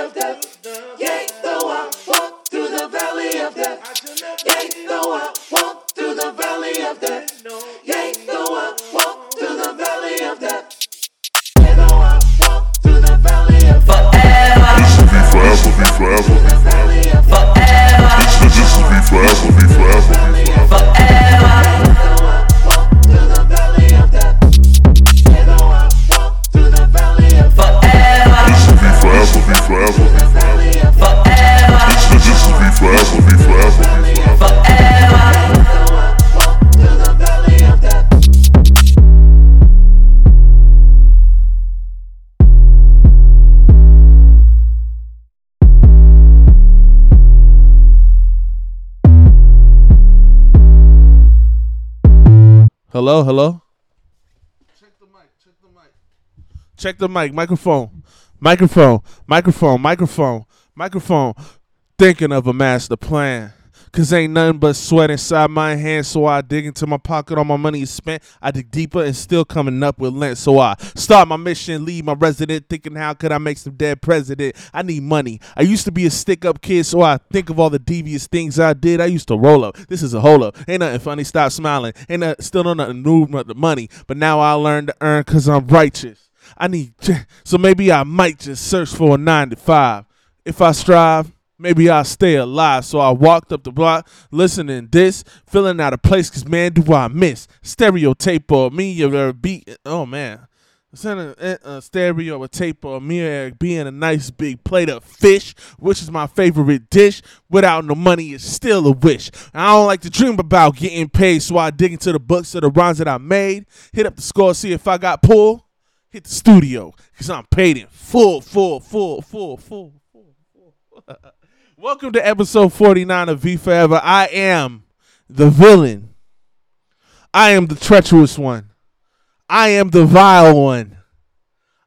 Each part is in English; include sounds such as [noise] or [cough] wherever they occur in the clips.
of death. Yea, though I walk through the valley of death. Yea, Hello. Check the mic. Check the mic. Check the mic. Microphone. Microphone. Microphone. Microphone. Microphone. Thinking of a master plan. Cause ain't nothing but sweat inside my hands, so I dig into my pocket. All my money is spent. I dig deeper and still coming up with lint. So I start my mission, leave my resident, thinking how could I make some dead president? I need money. I used to be a stick up kid, so I think of all the devious things I did. I used to roll up. This is a hold up. Ain't nothing funny. Stop smiling. Ain't nothing, still no nothing new but the money. But now I learn to earn cause I'm righteous. I need [laughs] so maybe I might just search for a nine to five. If I strive, maybe I'll stay alive. So I walked up the block, listening this, feeling out of place, cause man, do I miss stereotape or me or a beat. Oh man. Send a, eh, a stereo or tape or me or Eric being a nice big plate of fish, which is my favorite dish. Without no money, it's still a wish. I don't like to dream about getting paid, so I dig into the books of the rhymes that I made. Hit up the score, see if I got pulled. Hit the studio, cause I'm paid in full, full, full, full, full, full, full. [laughs] Welcome to episode 49 of V Forever. I am the villain. I am the treacherous one. I am the vile one.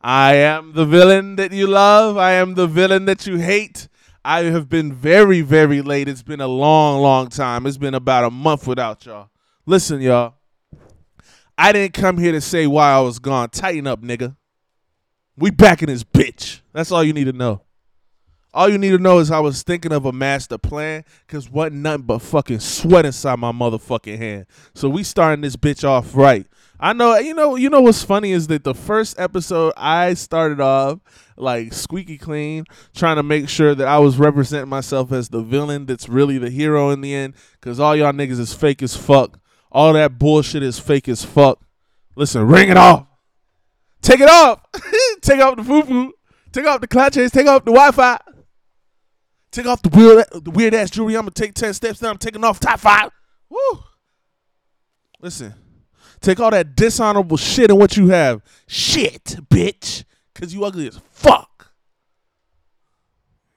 I am the villain that you love. I am the villain that you hate. I have been very, very late. It's been a long, long time. It's been about a month without y'all. Listen, y'all. I didn't come here to say why I was gone. Tighten up, nigga. We back in this bitch. That's all you need to know. All you need to know is I was thinking of a master plan because wasn't nothing but fucking sweat inside my motherfucking hand. So we starting this bitch off right. I know, you know, you know what's funny is that the first episode I started off like squeaky clean, trying to make sure that I was representing myself as the villain that's really the hero in the end. Cause all y'all niggas is fake as fuck. All that bullshit is fake as fuck. Listen, ring it off. Take it off. [laughs] take off the foo foo. Take off the clutches. Take off the Wi Fi. Take off the weird, the weird ass jewelry. I'm gonna take ten steps. Then I'm taking off top five. Woo. Listen, take all that dishonorable shit and what you have. Shit, bitch, cause you ugly as fuck.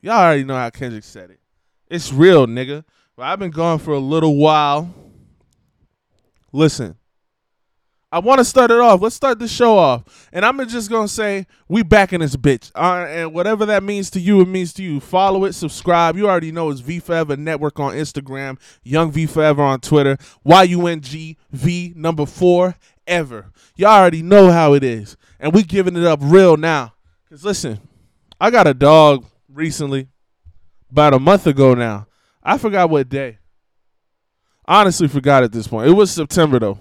Y'all already know how Kendrick said it. It's real, nigga. But I've been gone for a little while. Listen, I want to start it off. Let's start the show off. And I'm just going to say, we back in this bitch. Uh, and whatever that means to you, it means to you. Follow it, subscribe. You already know it's V Forever Network on Instagram, Young V Forever on Twitter, Y-U-N-G V number four ever. Y'all already know how it is. And we giving it up real now. Because listen, I got a dog recently, about a month ago now. I forgot what day. Honestly, forgot at this point. It was September though.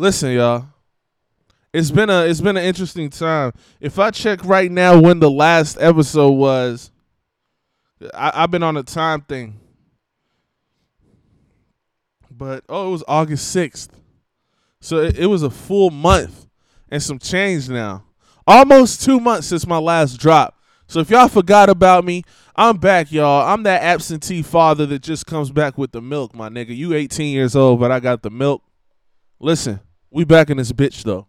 Listen, y'all. It's been a it's been an interesting time. If I check right now when the last episode was, I, I've been on a time thing. But oh, it was August sixth, so it, it was a full month and some change now. Almost two months since my last drop. So if y'all forgot about me, I'm back, y'all. I'm that absentee father that just comes back with the milk, my nigga. You 18 years old, but I got the milk. Listen, we back in this bitch though.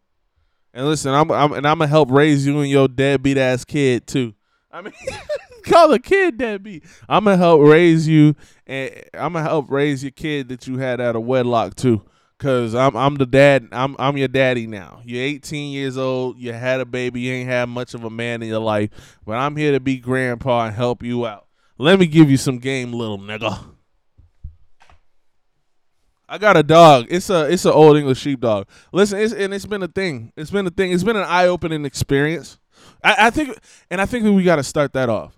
And listen, I'm, I'm and I'm gonna help raise you and your deadbeat ass kid too. I mean, [laughs] call the kid deadbeat. I'm gonna help raise you, and I'm gonna help raise your kid that you had out of wedlock too. Cause I'm I'm the dad. I'm I'm your daddy now. You're 18 years old. You had a baby. You ain't had much of a man in your life, but I'm here to be grandpa and help you out. Let me give you some game, little nigga. I got a dog. It's a it's an old English sheepdog. Listen, it's and it's been a thing. It's been a thing. It's been an eye opening experience. I, I think, and I think we got to start that off.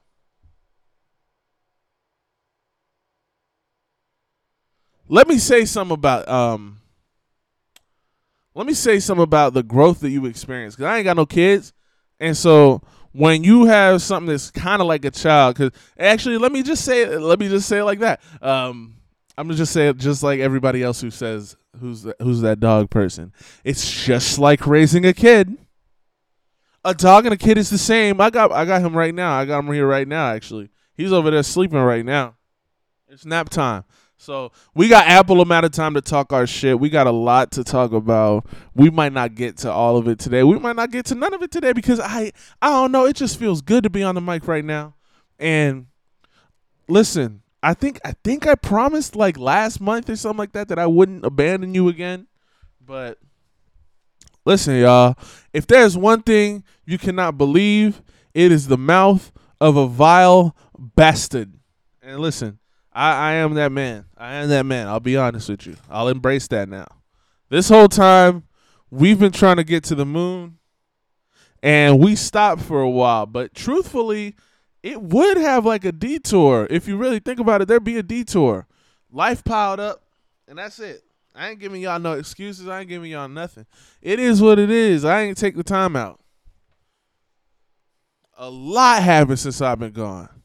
Let me say something about um. Let me say something about the growth that you experience because I ain't got no kids, and so when you have something that's kind of like a child, because actually, let me just say, let me just say it like that. Um, I'm gonna just say it just like everybody else who says who's the, who's that dog person. It's just like raising a kid. A dog and a kid is the same. I got I got him right now. I got him here right now. Actually, he's over there sleeping right now. It's nap time. So we got ample amount of time to talk our shit. We got a lot to talk about. We might not get to all of it today. We might not get to none of it today because I I don't know. It just feels good to be on the mic right now. And listen, I think I think I promised like last month or something like that that I wouldn't abandon you again. But listen, y'all, if there's one thing you cannot believe, it is the mouth of a vile bastard. And listen, I, I am that man. I am that man. I'll be honest with you. I'll embrace that now. This whole time, we've been trying to get to the moon, and we stopped for a while. But truthfully, it would have like a detour. If you really think about it, there'd be a detour. Life piled up, and that's it. I ain't giving y'all no excuses. I ain't giving y'all nothing. It is what it is. I ain't take the time out. A lot happened since I've been gone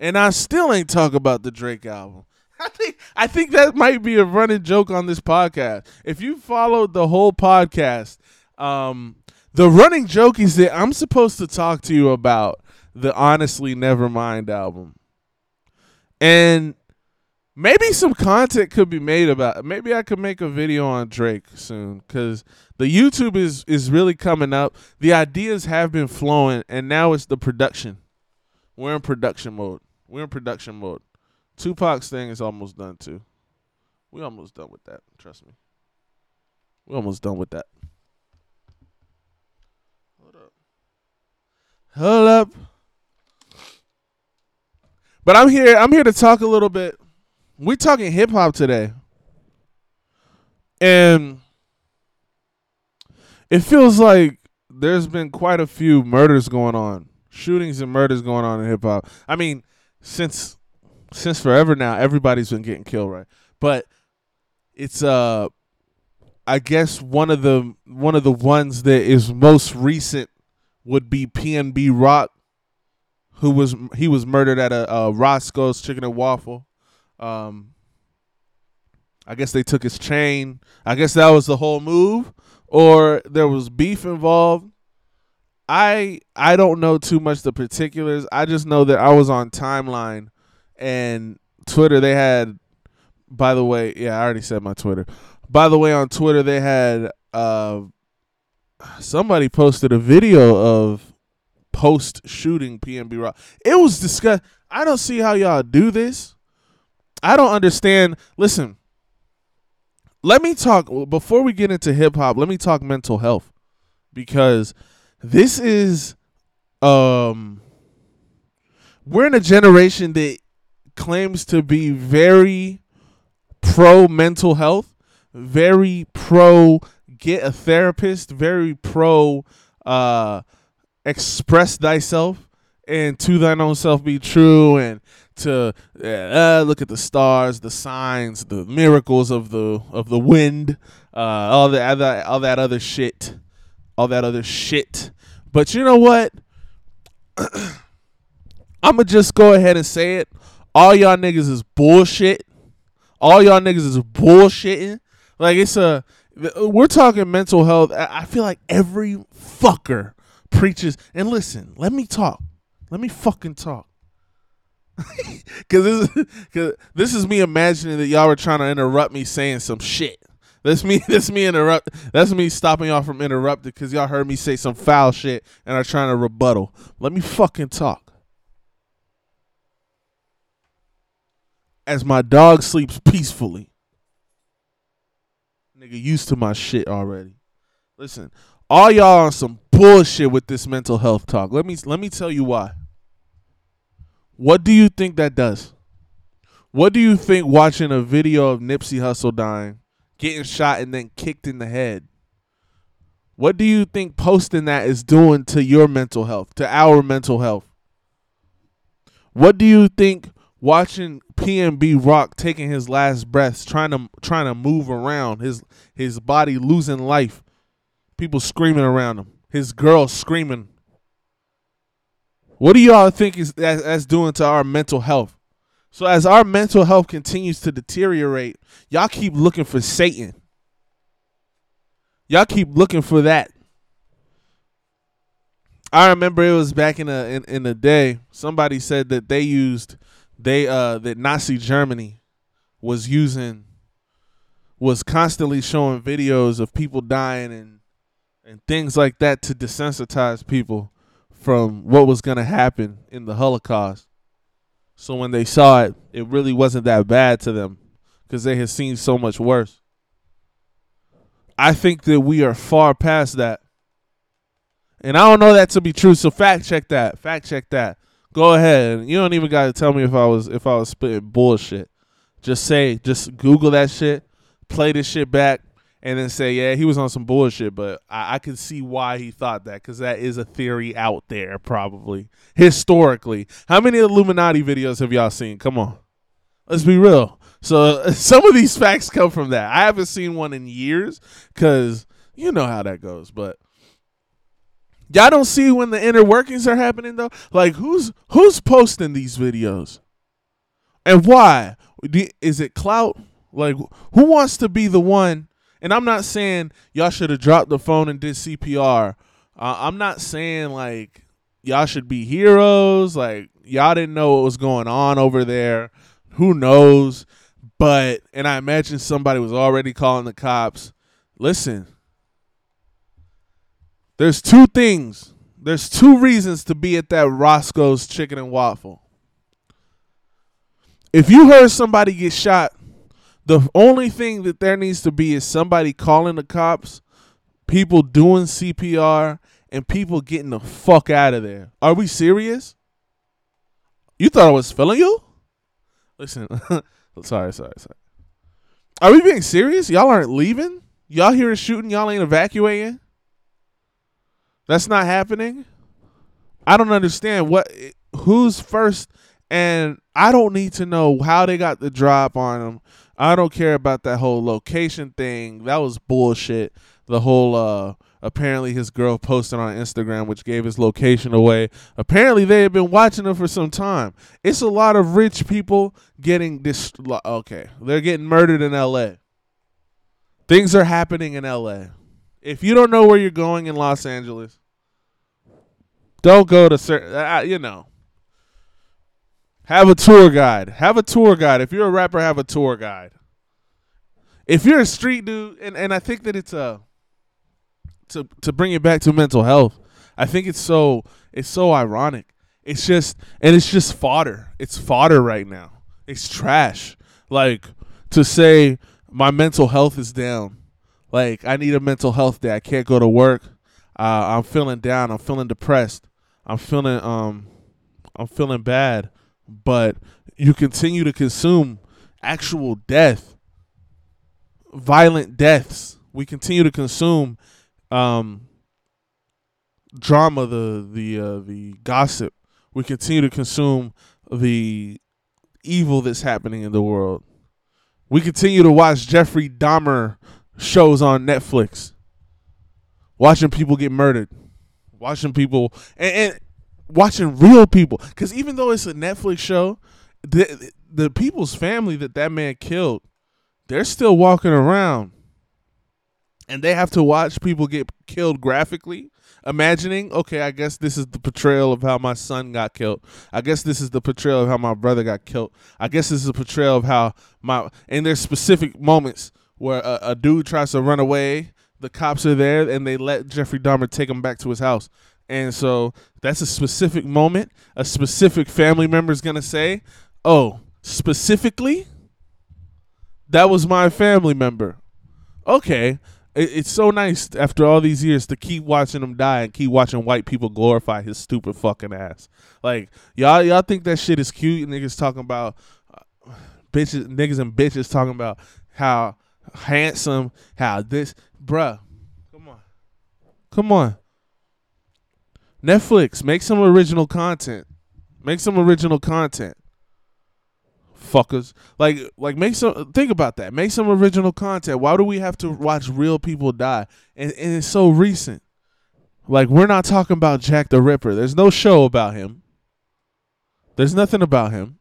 and I still ain't talk about the Drake album. [laughs] I think I think that might be a running joke on this podcast. If you followed the whole podcast, um, the running joke is that I'm supposed to talk to you about the Honestly Nevermind album, and maybe some content could be made about. It. Maybe I could make a video on Drake soon because the YouTube is is really coming up. The ideas have been flowing, and now it's the production. We're in production mode. We're in production mode. Tupac's thing is almost done too. We almost done with that. Trust me. We almost done with that. Hold up. Hold up. But I'm here. I'm here to talk a little bit. We're talking hip hop today, and it feels like there's been quite a few murders going on, shootings and murders going on in hip hop. I mean, since since forever now, everybody's been getting killed, right? But it's uh I guess one of the one of the ones that is most recent would be PNB Rock, who was he was murdered at a, a Roscoe's Chicken and Waffle. Um, I guess they took his chain. I guess that was the whole move, or there was beef involved. I I don't know too much the particulars. I just know that I was on timeline and Twitter they had by the way, yeah, I already said my Twitter. By the way, on Twitter they had uh somebody posted a video of post shooting PNB Rock. It was disgust I don't see how y'all do this. I don't understand. Listen, let me talk before we get into hip hop, let me talk mental health because this is um we're in a generation that claims to be very pro mental health, very pro get a therapist, very pro uh express thyself and to thine own self be true and to uh, look at the stars, the signs, the miracles of the of the wind, uh, all the other all that other shit all that other shit. But you know what? [clears throat] I'ma just go ahead and say it. All y'all niggas is bullshit. All y'all niggas is bullshitting. Like it's a we're talking mental health. I feel like every fucker preaches and listen, let me talk. Let me fucking talk. [laughs] Cause this is, cause this is me imagining that y'all were trying to interrupt me saying some shit. That's me. [laughs] That's me interrupt. That's me stopping y'all from interrupting because y'all heard me say some foul shit and are trying to rebuttal. Let me fucking talk. As my dog sleeps peacefully. Nigga used to my shit already. Listen, all y'all on some bullshit with this mental health talk. Let me let me tell you why. What do you think that does? What do you think watching a video of Nipsey Hussle dying getting shot and then kicked in the head. What do you think posting that is doing to your mental health, to our mental health? What do you think watching PNB Rock taking his last breaths, trying to trying to move around, his his body losing life, people screaming around him, his girl screaming. What do y'all think is that, that's doing to our mental health? So as our mental health continues to deteriorate, y'all keep looking for Satan. Y'all keep looking for that. I remember it was back in a in, in the day. Somebody said that they used they uh that Nazi Germany was using was constantly showing videos of people dying and and things like that to desensitize people from what was going to happen in the Holocaust. So when they saw it, it really wasn't that bad to them because they had seen so much worse. I think that we are far past that. And I don't know that to be true, so fact check that. Fact check that. Go ahead. You don't even got to tell me if I was if I was spitting bullshit. Just say, just Google that shit, play this shit back, and then say, yeah, he was on some bullshit. But I, I can see why he thought that because that is a theory out there, probably historically. How many Illuminati videos have y'all seen? Come on, let's be real. So [laughs] some of these facts come from that. I haven't seen one in years because you know how that goes, but. Y'all don't see when the inner workings are happening though. Like who's who's posting these videos, and why? Is it clout? Like who wants to be the one? And I'm not saying y'all should have dropped the phone and did CPR. Uh, I'm not saying like y'all should be heroes. Like y'all didn't know what was going on over there. Who knows? But and I imagine somebody was already calling the cops. Listen, there's two things. There's two reasons to be at that Roscoe's Chicken and Waffle. If you heard somebody get shot, the only thing that there needs to be is somebody calling the cops, people doing CPR, and people getting the fuck out of there. Are we serious? You thought I was feeling you? Listen, [laughs] sorry, sorry, sorry. Are we being serious? Y'all aren't leaving? Y'all here shooting? Y'all ain't evacuating? That's not happening. I don't understand what who's first and I don't need to know how they got the drop on him. I don't care about that whole location thing. That was bullshit. The whole uh apparently his girl posted on Instagram which gave his location away. Apparently they had been watching him for some time. It's a lot of rich people getting this okay. They're getting murdered in LA. Things are happening in LA. If you don't know where you're going in Los Angeles, don't go to certain, you know. Have a tour guide. Have a tour guide. If you're a rapper, have a tour guide. If you're a street dude, and, and I think that it's a to to bring it back to mental health. I think it's so it's so ironic. It's just and it's just fodder. It's fodder right now. It's trash. Like to say my mental health is down like I need a mental health day. I can't go to work. Uh, I'm feeling down. I'm feeling depressed. I'm feeling um, I'm feeling bad. But you continue to consume actual death, violent deaths. We continue to consume um, drama, the the uh, the gossip. We continue to consume the evil that's happening in the world. We continue to watch Jeffrey Dahmer shows on Netflix, watching people get murdered, watching people and, and watching real people. Because even though it's a Netflix show, the the people's family that that man killed, they're still walking around, and they have to watch people get killed graphically. Imagining, okay, I guess this is the portrayal of how my son got killed. I guess this is the portrayal of how my brother got killed. I guess this is a portrayal of how my and there's specific moments where a, a dude tries to run away. The cops are there and they let Jeffrey Dahmer take him back to his house. And so that's a specific moment. A specific family member is going to say, Oh, specifically? That was my family member. Okay. It, it's so nice after all these years to keep watching him die and keep watching white people glorify his stupid fucking ass. Like, y'all, y'all think that shit is cute? Niggas talking about uh, bitches, niggas and bitches talking about how handsome, how this, bruh. Come on. Come on. Netflix, make some original content. Make some original content. Fuckers. Like like make some think about that. Make some original content. Why do we have to watch real people die? And, and it's so recent. Like we're not talking about Jack the Ripper. There's no show about him. There's nothing about him.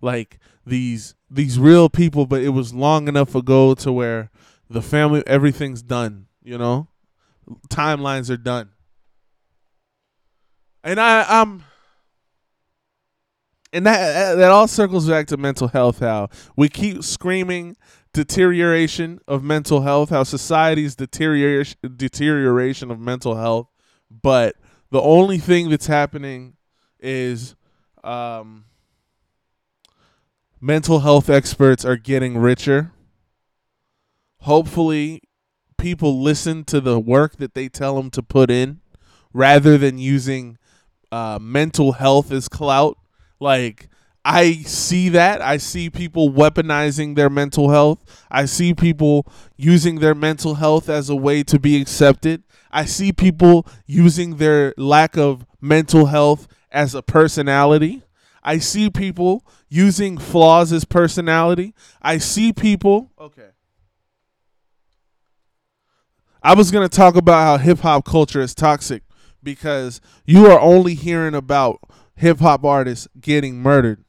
Like these these real people, but it was long enough ago to where the family everything's done, you know? Timelines are done. And I I'm and that that all circles back to mental health how we keep screaming deterioration of mental health how society's deterioration deterioration of mental health but the only thing that's happening is um, mental health experts are getting richer. Hopefully people listen to the work that they tell them to put in rather than using uh, mental health is clout like I see that. I see people weaponizing their mental health. I see people using their mental health as a way to be accepted. I see people using their lack of mental health as a personality. I see people using flaws as personality. I see people. Okay. I was going to talk about how hip hop culture is toxic because you are only hearing about hip hop artists getting murdered.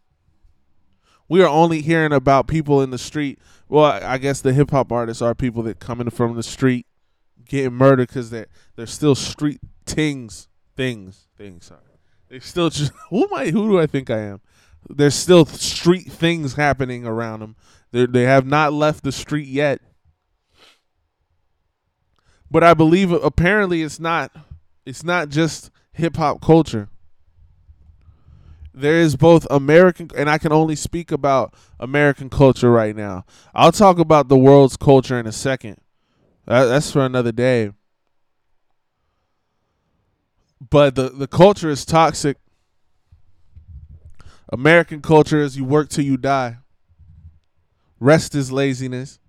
We are only hearing about people in the street. Well, I guess the hip hop artists are people that coming from the street getting murdered because they're they're still street things, things, things. Sorry, they still [laughs] just who am I? Who do I think I am? There's still street things happening around them. They they have not left the street yet. But I believe apparently it's not it's not just hip hop culture there is both American and I can only speak about American culture right now. I'll talk about the world's culture in a second. That, that's for another day. But the the culture is toxic. American culture is you work till you die. Rest is laziness.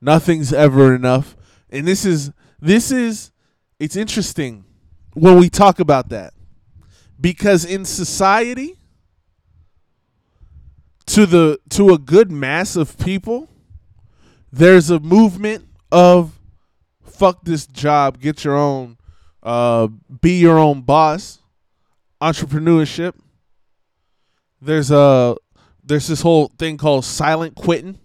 Nothing's ever enough. And this is this is it's interesting when we talk about that. Because in society to the to a good mass of people there's a movement of fuck this job get your own uh be your own boss entrepreneurship. There's a there's this whole thing called silent quitting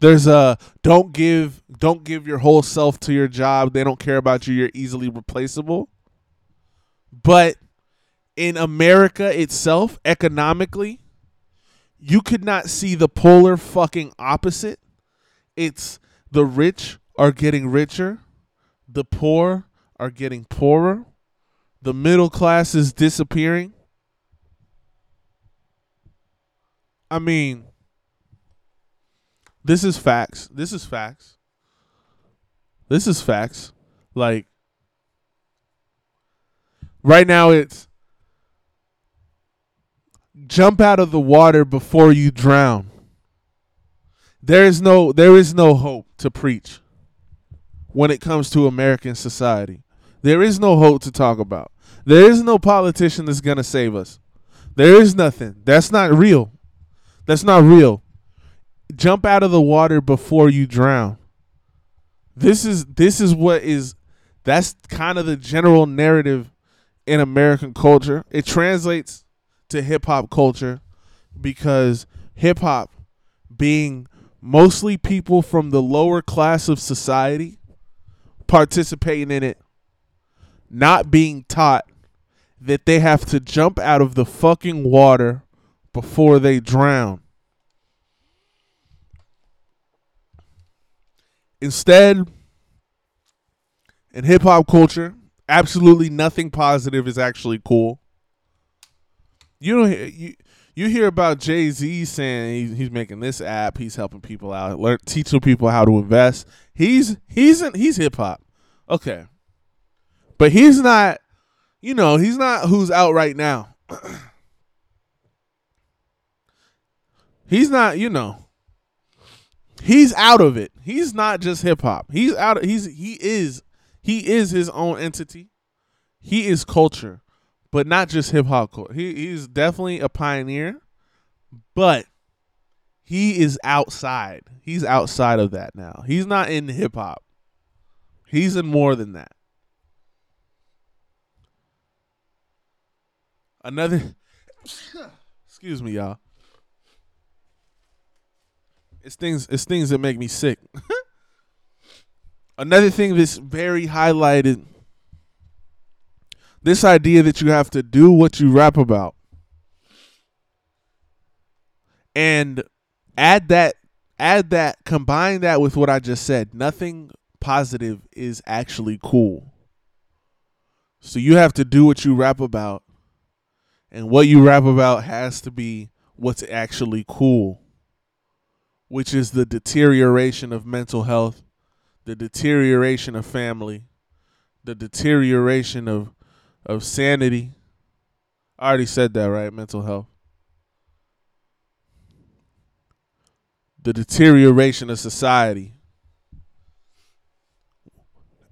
there's a don't give don't give your whole self to your job they don't care about you you're easily replaceable but in America itself, economically, you could not see the polar fucking opposite. It's the rich are getting richer, the poor are getting poorer, the middle class is disappearing. I mean, this is facts. This is facts. This is facts. Like, right now it's jump out of the water before you drown. There is no there is no hope to preach when it comes to American society. There is no hope to talk about. There is no politician that's going to save us. There is nothing. That's not real. That's not real. Jump out of the water before you drown. This is this is what is that's kind of the general narrative in American culture. It translates to hip hop culture because hip hop being mostly people from the lower class of society participating in it, not being taught that they have to jump out of the fucking water before they drown. Instead, in hip hop culture, absolutely nothing positive is actually cool you don't hear you you hear about Jay Z saying he's, he's making this app, he's helping people out, learn teaching people how to invest. He's he's in, he's hip hop, okay, but he's not. You know, he's not who's out right now. [clears throat] he's not. You know, he's out of it. He's not just hip hop. He's out. Of, he's he is He is his own entity. He is culture, but not just hip hop culture. He he's definitely a pioneer, but he is outside. He's outside of that now. He's not in hip hop. He's in more than that. Another [laughs] excuse me, y'all. It's things it's things that make me sick. [laughs] Another thing that's very highlighted this idea that you have to do what you rap about. And add that add that combine that with what I just said. Nothing positive is actually cool. So you have to do what you rap about. And what you rap about has to be what's actually cool, which is the deterioration of mental health, the deterioration of family, the deterioration of of sanity. I already said that, right? Mental health. The deterioration of society.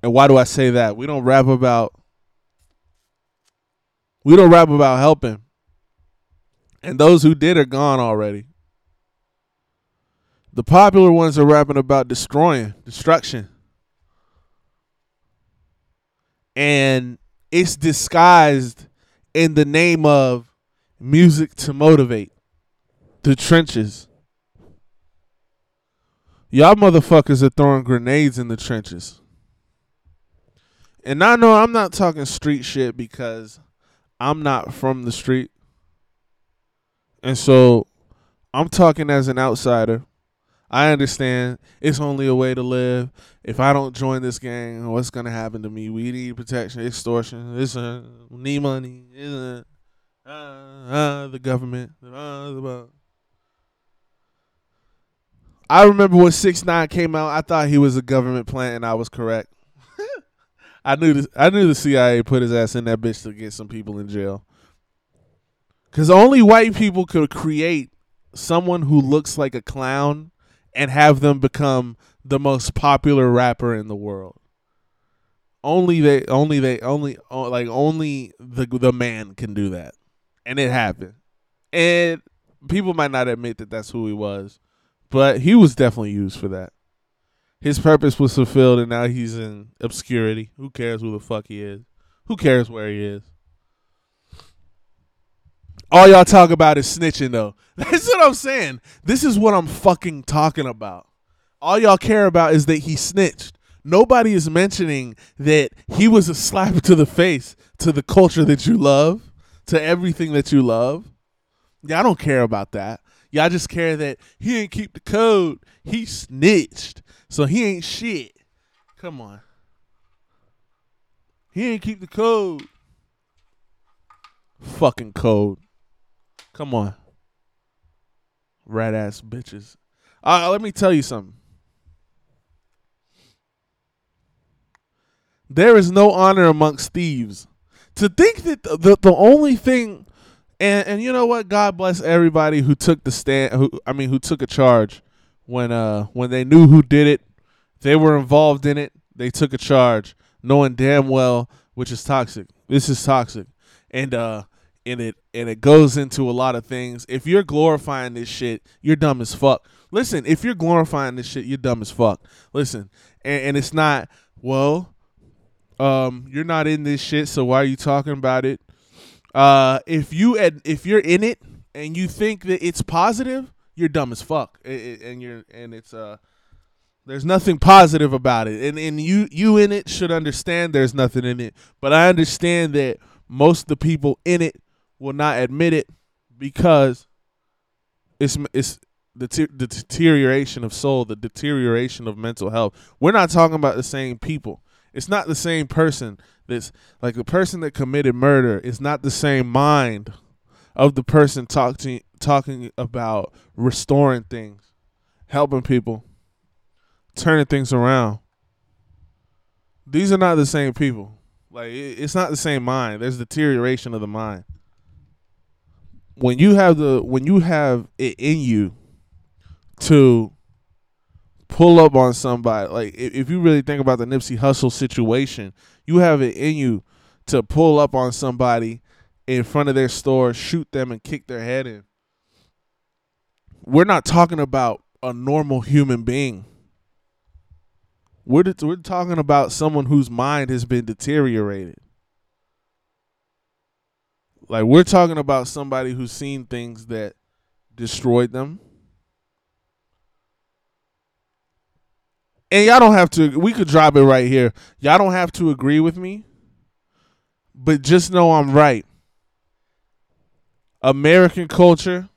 And why do I say that? We don't rap about we don't rap about helping. And those who did are gone already. The popular ones are rapping about destroying, destruction. And it's disguised in the name of music to motivate the trenches. Y'all motherfuckers are throwing grenades in the trenches. And I know I'm not talking street shit because I'm not from the street. And so I'm talking as an outsider. I understand it's only a way to live. If I don't join this gang, what's gonna happen to me? We need protection, extortion. This uh, need money. Uh, uh, uh, the government. Uh, the, I remember when Six Nine came out. I thought he was a government plant, and I was correct. I [laughs] knew I knew the CIA put his ass in that bitch to get some people in jail. Cause only white people could create someone who looks like a clown and have them become the most popular rapper in the world. Only they, only they, only like only the the man can do that, and it happened. And people might not admit that that's who he was, but he was definitely used for that. His purpose was fulfilled, and now he's in obscurity. Who cares who the fuck he is? Who cares where he is? All y'all talk about is snitching, though. That's what I'm saying. This is what I'm fucking talking about. All y'all care about is that he snitched. Nobody is mentioning that he was a slap to the face to the culture that you love, to everything that you love. Y'all don't care about that. Y'all just care that he didn't keep the code. He snitched. So he ain't shit. Come on. He ain't keep the code. Fucking code. Come on. Rat ass bitches. Uh, let me tell you something. There is no honor amongst thieves. To think that the, the, the only thing and and you know what? God bless everybody who took the stand who I mean who took a charge when uh when they knew who did it, they were involved in it, they took a charge, knowing damn well which is toxic. This is toxic. And uh and it and it goes into a lot of things. If you're glorifying this shit, you're dumb as fuck. Listen, if you're glorifying this shit, you're dumb as fuck. Listen, and, and it's not well, um, you're not in this shit, so why are you talking about it? Uh, if you ad- if you're in it and you think that it's positive, you're dumb as fuck, it, it, and you're and it's uh, there's nothing positive about it, and and you you in it should understand there's nothing in it, but I understand that most of the people in it will not admit it because it's it's the, te- the deterioration of soul, the deterioration of mental health. We're not talking about the same people. It's not the same person. That's like the person that committed murder is not the same mind of the person talking talking about restoring things, helping people, turning things around. These are not the same people. Like it's not the same mind. There's deterioration of the mind. When you have the when you have it in you to pull up on somebody. Like if, if you really think about the Nipsey Hustle situation, you have it in you to pull up on somebody in front of their store, shoot them, and kick their head in. We're not talking about a normal human being. We're, we're talking about someone whose mind has been deteriorated. Like we're talking about somebody who's seen things that destroyed them. And y'all don't have to we could drop it right here. Y'all don't have to agree with me. But just know I'm right. American culture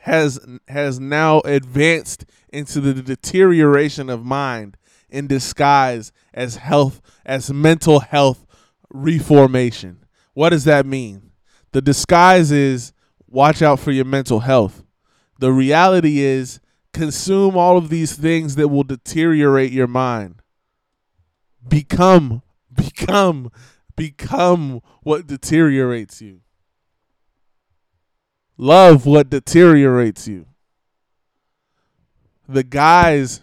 has has now advanced into the deterioration of mind in disguise as health as mental health reformation. What does that mean? The disguise is watch out for your mental health. The reality is consume all of these things that will deteriorate your mind. Become become become what deteriorates you. Love what deteriorates you. The guys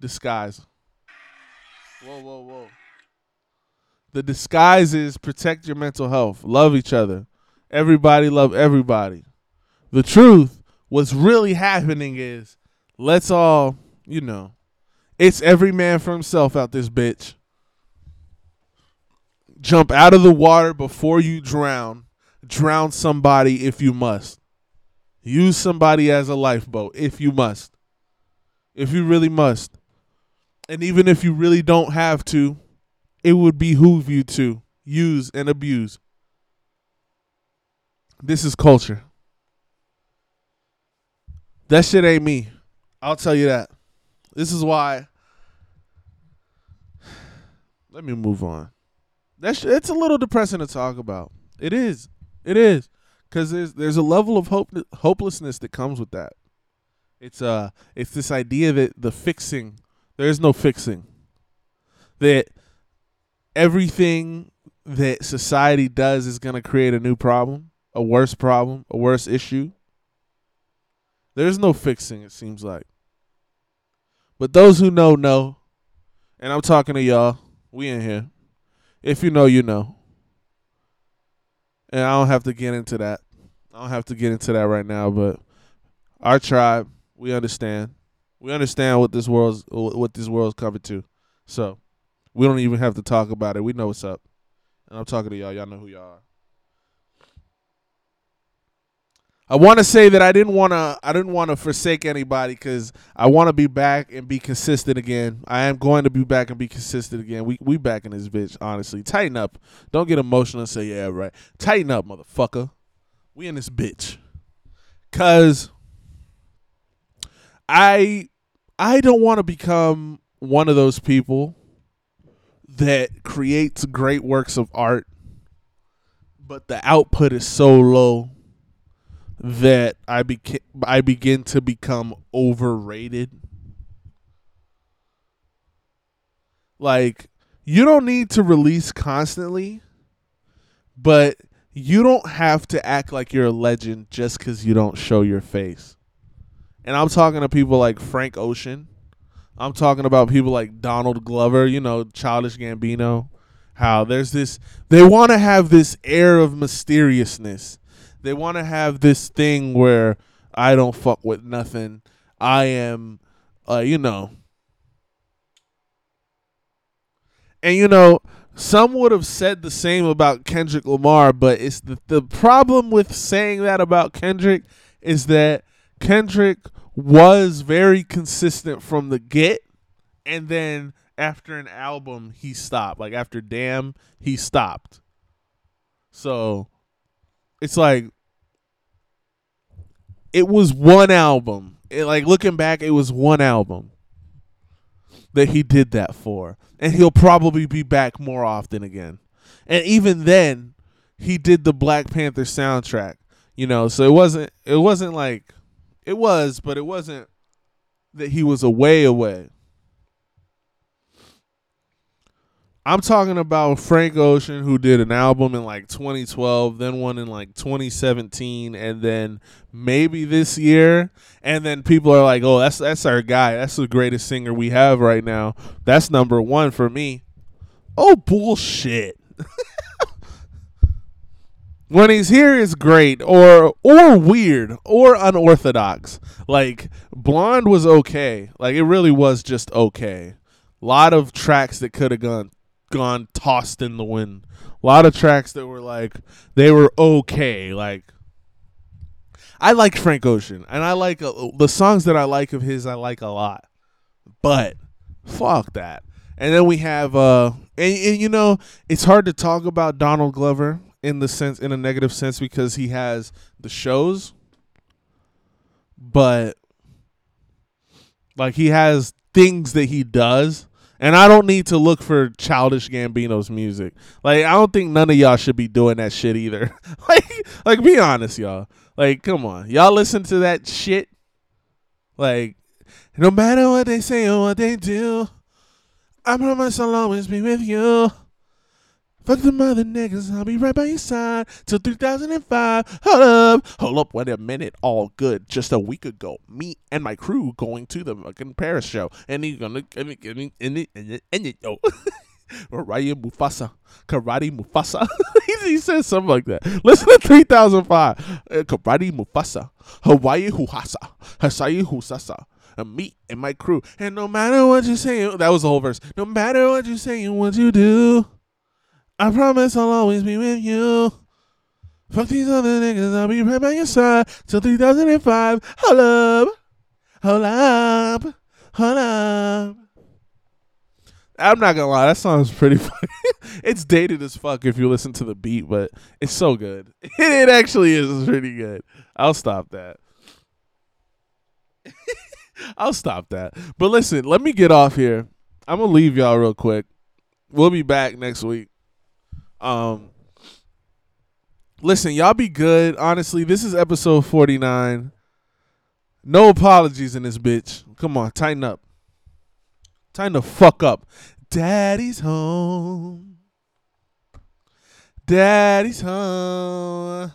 disguise. Whoa, whoa, whoa. The disguise is protect your mental health, love each other. Everybody love everybody. The truth, what's really happening is let's all, you know, it's every man for himself out this bitch. Jump out of the water before you drown. Drown somebody if you must. Use somebody as a lifeboat if you must. If you really must. And even if you really don't have to, it would behoove you to use and abuse. This is culture. That shit ain't me. I'll tell you that. This is why. [sighs] Let me move on. That's it's a little depressing to talk about. It is. It is. Cuz there's there's a level of hope hopelessness that comes with that. It's uh it's this idea that the fixing there is no fixing. That everything that society does is going to create a new problem, a worse problem, a worse issue. There's no fixing, it seems like. But those who know, know. And I'm talking to y'all. We in here. If you know, you know. And I don't have to get into that. I don't have to get into that right now, but our tribe, we understand. We understand what this world's what this world's coming to. So we don't even have to talk about it. We know what's up. And I'm talking to y'all. Y'all know who y'all are. I want to say that I didn't want to I didn't want to forsake anybody cuz I want to be back and be consistent again. I am going to be back and be consistent again. We we back in this bitch, honestly. Tighten up. Don't get emotional and say yeah, right. Tighten up, motherfucker. We in this bitch. Cuz I I don't want to become one of those people that creates great works of art, but the output is so low that I beca- I begin to become overrated. Like you don't need to release constantly, but you don't have to act like you're a legend just cuz you don't show your face. And I'm talking to people like Frank Ocean I'm talking about people like Donald Glover, you know, Childish Gambino. How there's this, they want to have this air of mysteriousness. They want to have this thing where I don't fuck with nothing. I am, uh, you know. And, you know, some would have said the same about Kendrick Lamar, but it's the, the problem with saying that about Kendrick is that Kendrick was very consistent from the get, and then after an album he stopped. Like after Damn, he stopped. So it's like it was one album. It, like looking back, it was one album that he did that for, and he'll probably be back more often again. And even then, he did the Black Panther soundtrack. You know, so it wasn't it wasn't like it was, but it wasn't that he was away away. I'm talking about Frank Ocean, who did an album in like 2012, then one in like 2017, and then maybe this year. And then people are like, "Oh, that's that's our guy. That's the greatest singer we have right now. That's number one for me." Oh bullshit. [laughs] when he's here is great or or weird or unorthodox. Like Blonde was okay. Like it really was just okay. A lot of tracks that could have gone gone tossed in the wind. A lot of tracks that were like they were okay. Like I like Frank Ocean, and I like uh, the songs that I like of his. I like a lot, but fuck that. And then we have uh, and, and you know it's hard to talk about Donald Glover in the sense in a negative sense because he has the shows, but like he has things that he does and I don't need to look for childish Gambino's music. Like I don't think none of y'all should be doing that shit either. [laughs] like like be honest, y'all. Like come on. Y'all listen to that shit? Like no matter what they say or what they do, I promise I'll always be with you. Fuck the mother niggas, I'll be right by your side till 2005. Hold up, hold up, wait a minute, all good. Just a week ago, me and my crew going to the fucking Paris show, and he's gonna and it and it and it and it, and [laughs] it oh. Mufasa, Karate Mufasa. [laughs] he, he says something like that. Listen to 3005. Uh, Karate Mufasa, Hawaii Huhasa, Hasai Husasa and me and my crew. And no matter what you say, that was the whole verse. No matter what you say and what you do, I promise I'll always be with you. Fuck these other niggas, I'll be right by your side till 2005. Hold up, hold up, hold up. I'm not gonna lie, that song's pretty [laughs] funny. it's dated as fuck if you listen to the beat, but it's so good. [laughs] It actually is pretty good. I'll stop that. [laughs] I'll stop that. But listen, let me get off here. I'm gonna leave y'all real quick. We'll be back next week. Um, listen, y'all be good. Honestly, this is episode 49. No apologies in this bitch. Come on, tighten up. Tighten the fuck up. Daddy's home. Daddy's home.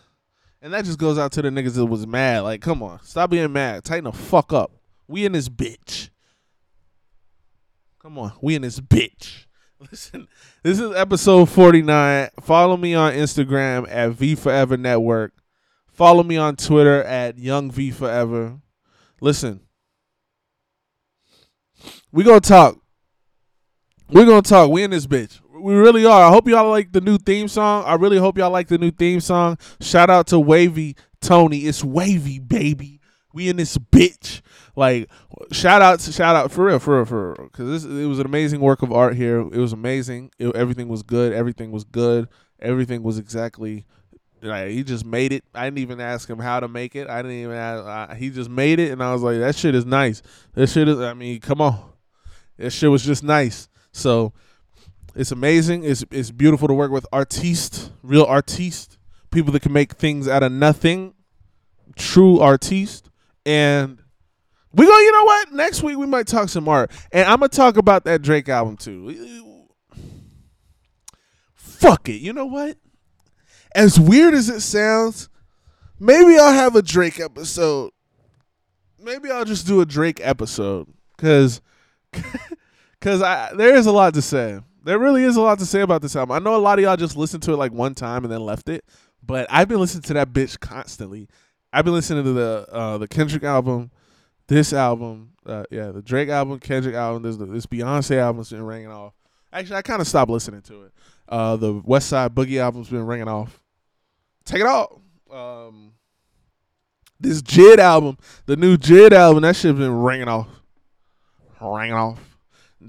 And that just goes out to the niggas that was mad. Like, come on, stop being mad. Tighten the fuck up. We in this bitch. Come on, we in this bitch. Listen, this is episode 49. Follow me on Instagram at V Forever Network. Follow me on Twitter at Young V Forever. Listen, we gonna talk. We're gonna talk. We in this bitch. We really are. I hope y'all like the new theme song. I really hope y'all like the new theme song. Shout out to Wavy Tony. It's Wavy, baby. We in this bitch. Like shout out to shout out for real, for real, for real. Because it was an amazing work of art here. It was amazing. It, everything was good. Everything was good. Everything was exactly. Like he just made it. I didn't even ask him how to make it. I didn't even. Ask, uh, he just made it, and I was like, "That shit is nice. That shit is. I mean, come on, that shit was just nice." So it's amazing. It's it's beautiful to work with artistes, real artistes, people that can make things out of nothing, true artistes, and we go. You know what? Next week we might talk some art, and I'm gonna talk about that Drake album too. Fuck it. You know what? As weird as it sounds, maybe I'll have a Drake episode. Maybe I'll just do a Drake episode because because [laughs] I there is a lot to say. There really is a lot to say about this album. I know a lot of y'all just listened to it like one time and then left it, but I've been listening to that bitch constantly. I've been listening to the uh, the Kendrick album, this album, uh, yeah, the Drake album, Kendrick album, this this Beyonce album's been ringing off. Actually, I kind of stopped listening to it. Uh, the West Side Boogie album's been ringing off. Take it off. Um, this JID album, the new JID album, that shit's been ringing off, ringing off.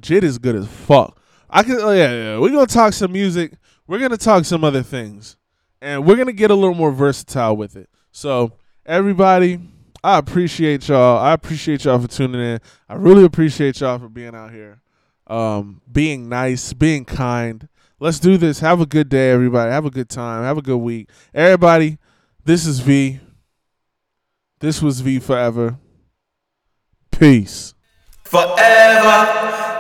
JID is good as fuck. I can, oh yeah, yeah. We're gonna talk some music. We're gonna talk some other things, and we're gonna get a little more versatile with it. So everybody, I appreciate y'all. I appreciate y'all for tuning in. I really appreciate y'all for being out here, um, being nice, being kind. Let's do this. Have a good day, everybody. Have a good time. Have a good week, everybody. This is V. This was V forever. Peace. Forever